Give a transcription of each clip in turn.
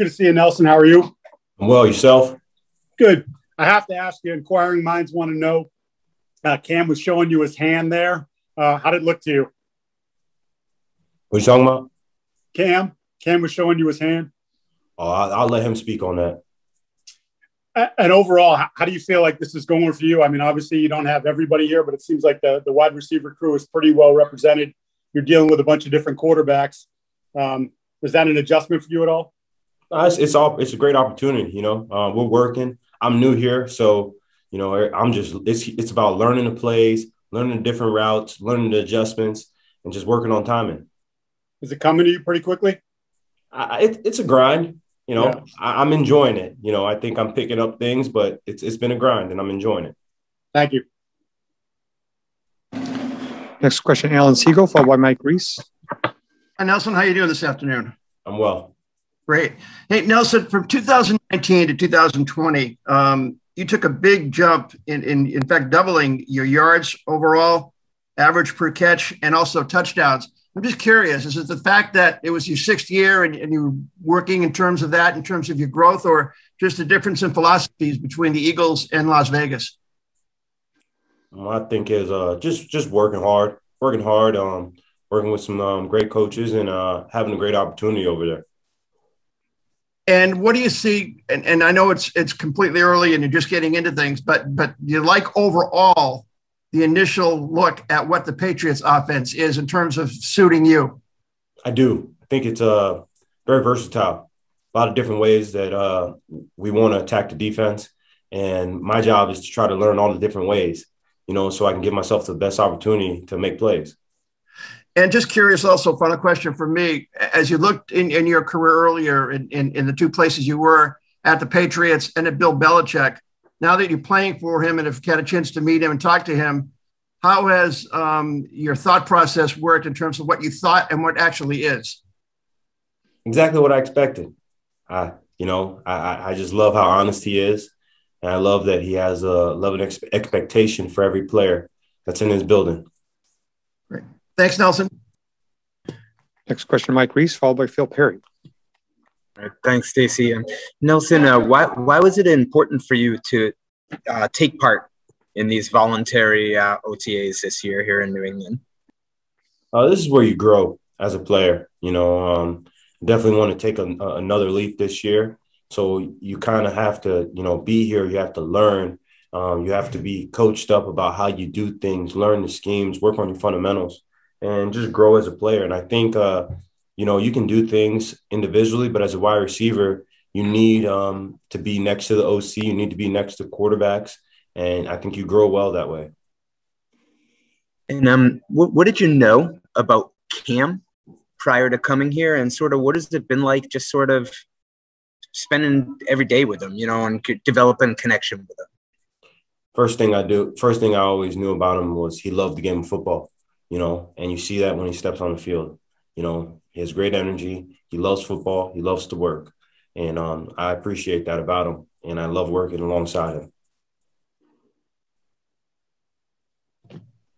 Good to see you, Nelson. How are you? I'm well. Yourself? Good. I have to ask you, inquiring minds want to know. Uh, Cam was showing you his hand there. Uh, how did it look to you? What are you talking about? Cam. Cam was showing you his hand. Oh, I'll, I'll let him speak on that. And overall, how do you feel like this is going for you? I mean, obviously, you don't have everybody here, but it seems like the, the wide receiver crew is pretty well represented. You're dealing with a bunch of different quarterbacks. Um, was that an adjustment for you at all? Uh, it's, it's all it's a great opportunity. You know, uh, we're working. I'm new here, so you know, I'm just it's it's about learning the plays, learning the different routes, learning the adjustments, and just working on timing. Is it coming to you pretty quickly? I, it, it's a grind. You know, yeah. I, I'm enjoying it. You know, I think I'm picking up things, but it's it's been a grind, and I'm enjoying it. Thank you. Next question, Alan Siegel, followed by Mike Reiss. Hi, Nelson. How are you doing this afternoon? I'm well. Great. Hey, Nelson, from 2019 to 2020, um, you took a big jump in, in, in fact, doubling your yards overall, average per catch, and also touchdowns. I'm just curious, is it the fact that it was your sixth year and, and you were working in terms of that, in terms of your growth, or just the difference in philosophies between the Eagles and Las Vegas? I think is uh, just just working hard, working hard, um, working with some um, great coaches, and uh, having a great opportunity over there. And what do you see? And, and I know it's it's completely early and you're just getting into things, but but you like overall the initial look at what the Patriots offense is in terms of suiting you? I do. I think it's uh, very versatile. A lot of different ways that uh, we want to attack the defense. And my job is to try to learn all the different ways, you know, so I can give myself the best opportunity to make plays. And just curious, also, final question for me. As you looked in, in your career earlier in, in, in the two places you were at the Patriots and at Bill Belichick, now that you're playing for him and have had a chance to meet him and talk to him, how has um, your thought process worked in terms of what you thought and what actually is? Exactly what I expected. I, you know, I, I just love how honest he is. And I love that he has a love and ex- expectation for every player that's in his building. Great. Thanks, Nelson. Next question, Mike Reiss, followed by Phil Perry. Right, thanks, Stacy. Um, Nelson, uh, why why was it important for you to uh, take part in these voluntary uh, OTAs this year here in New England? Uh, this is where you grow as a player. You know, um, definitely want to take a, a, another leap this year. So you kind of have to, you know, be here. You have to learn. Um, you have to be coached up about how you do things, learn the schemes, work on your fundamentals and just grow as a player. And I think, uh, you know, you can do things individually, but as a wide receiver, you need um, to be next to the OC. You need to be next to quarterbacks, and I think you grow well that way. And um, what, what did you know about Cam prior to coming here, and sort of what has it been like, just sort of spending every day with him, you know, and developing connection with him? First thing I do, first thing I always knew about him was he loved the game of football you know, and you see that when he steps on the field. You know, he has great energy. He loves football. He loves to work. And um, I appreciate that about him. And I love working alongside him.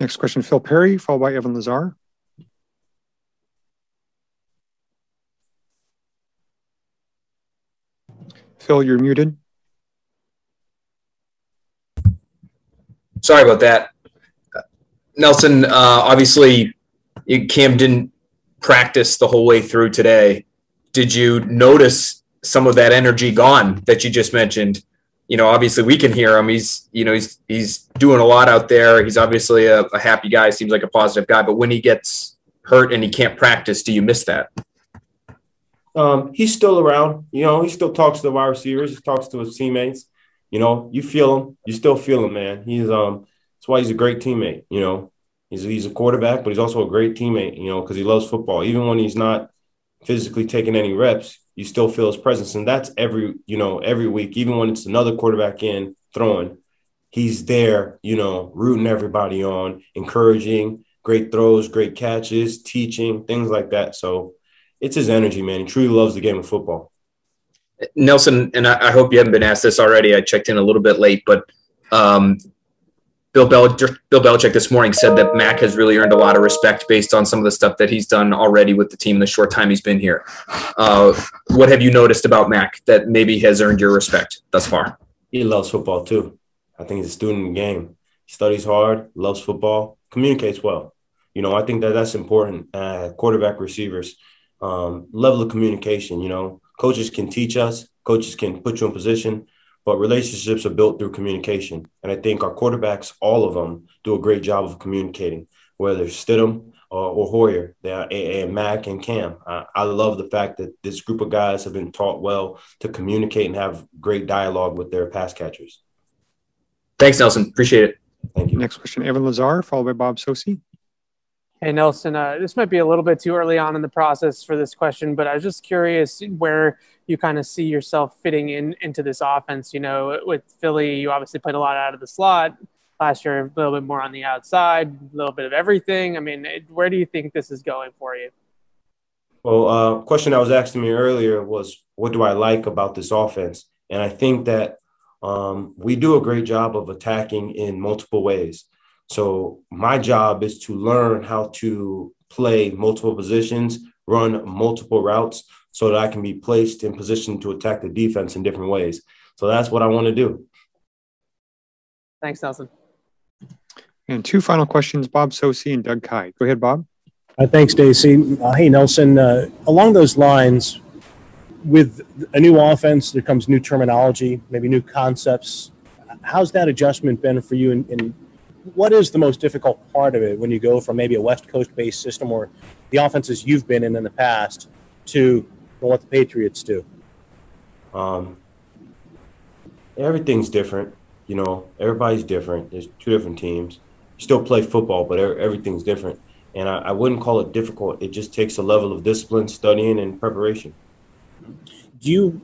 Next question, Phil Perry, followed by Evan Lazar. Phil, you're muted. Sorry about that. Nelson, uh, obviously, Cam didn't practice the whole way through today. Did you notice some of that energy gone that you just mentioned? You know, obviously we can hear him. He's, you know, he's he's doing a lot out there. He's obviously a, a happy guy. Seems like a positive guy. But when he gets hurt and he can't practice, do you miss that? Um, he's still around. You know, he still talks to the wide receivers. He talks to his teammates. You know, you feel him. You still feel him, man. He's um that's why he's a great teammate. You know, he's he's a quarterback, but he's also a great teammate. You know, because he loves football. Even when he's not physically taking any reps, you still feel his presence, and that's every you know every week. Even when it's another quarterback in throwing, he's there. You know, rooting everybody on, encouraging, great throws, great catches, teaching things like that. So it's his energy, man. He truly loves the game of football. Nelson, and I, I hope you haven't been asked this already. I checked in a little bit late, but um, Bill, Bel- Bill Belichick this morning said that Mac has really earned a lot of respect based on some of the stuff that he's done already with the team in the short time he's been here. Uh, what have you noticed about Mac that maybe has earned your respect thus far? He loves football too. I think he's a student in the game. He studies hard, loves football, communicates well. You know, I think that that's important. Uh, quarterback receivers, um, level of communication. You know, coaches can teach us, coaches can put you in position, but relationships are built through communication. And I think our quarterbacks, all of them, do a great job of communicating, whether it's Stidham or, or Hoyer, and Mac and Cam. I, I love the fact that this group of guys have been taught well to communicate and have great dialogue with their pass catchers. Thanks, Nelson. Appreciate it. Thank you. Next question, Evan Lazar, followed by Bob Socci. Hey, Nelson, uh, this might be a little bit too early on in the process for this question, but I was just curious where you kind of see yourself fitting in into this offense. You know, with Philly, you obviously played a lot out of the slot last year, a little bit more on the outside, a little bit of everything. I mean, where do you think this is going for you? Well, uh, question I was asking me earlier was, what do I like about this offense? And I think that um, we do a great job of attacking in multiple ways. So my job is to learn how to play multiple positions, run multiple routes, so that I can be placed in position to attack the defense in different ways. So that's what I want to do. Thanks, Nelson. And two final questions, Bob Socci and Doug Kyed. Go ahead, Bob. Uh, thanks, Stacy. Uh, hey, Nelson. Uh, along those lines, with a new offense, there comes new terminology, maybe new concepts. How's that adjustment been for you? And, and what is the most difficult part of it when you go from maybe a West Coast based system or the offenses you've been in in the past to what the Patriots do? Um, everything's different. You know, everybody's different. There's two different teams. You still play football, but everything's different. And I, I wouldn't call it difficult. It just takes a level of discipline, studying, and preparation. Do you,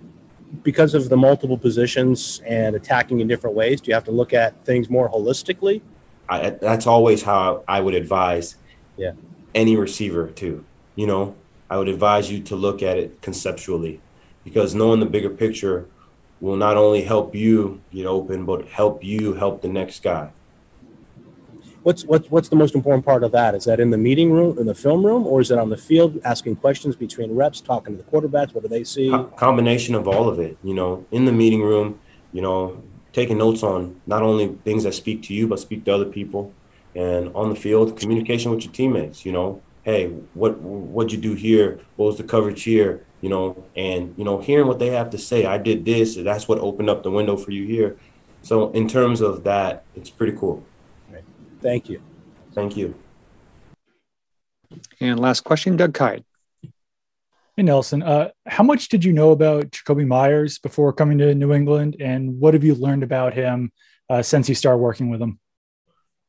because of the multiple positions and attacking in different ways, do you have to look at things more holistically? I, that's always how I would advise yeah. any receiver to. You know, I would advise you to look at it conceptually because knowing the bigger picture will not only help you get open, but help you help the next guy. What's what's what's the most important part of that? Is that in the meeting room, in the film room, or is it on the field, asking questions between reps, talking to the quarterbacks? What do they see? Co- combination of all of it. You know, in the meeting room, you know, taking notes on not only things that speak to you, but speak to other people, and on the field, communication with your teammates. You know, hey, what what'd you do here? What was the coverage here? You know, and you know, hearing what they have to say. I did this. That's what opened up the window for you here. So in terms of that, it's pretty cool. Thank you. Thank you. And last question, Doug Kyed. Hey Nelson, uh, how much did you know about Jakobi Myers before coming to New England, and what have you learned about him uh, since you started working with him?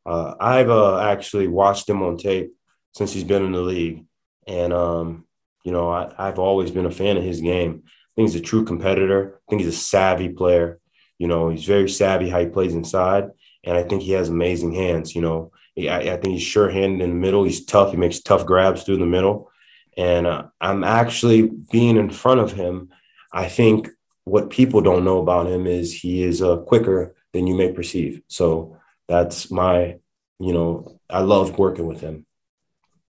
Uh, I've uh, actually watched him on tape since he's been in the league. And, um, you know, I, I've always been a fan of his game. I think he's a true competitor. I think he's a savvy player. You know, he's very savvy how he plays inside. And I think he has amazing hands. You know, I, I think he's sure handed in the middle. He's tough. He makes tough grabs through the middle. And uh, I'm actually being in front of him. I think what people don't know about him is he is uh, quicker than you may perceive. So that's my, you know, I love working with him.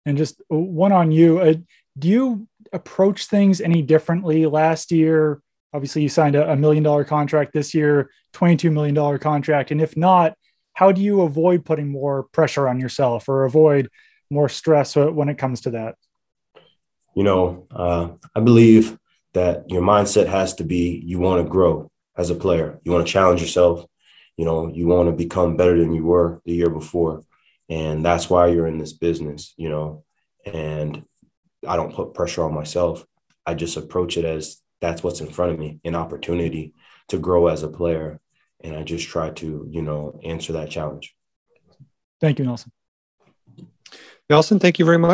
And just one on you. Uh, do you approach things any differently? Last year, obviously, you signed a, a million dollar contract. This year, $22 million contract. And if not, how do you avoid putting more pressure on yourself or avoid more stress when it comes to that? You know, uh, I believe that your mindset has to be you want to grow as a player, you want to challenge yourself, you know, you want to become better than you were the year before and that's why you're in this business you know? And i don't put pressure on myself. I just approach it as that's what's in front of me an opportunity to grow as a player. And i just try to you know answer that challenge. Thank you nelson. Nelson thank you very much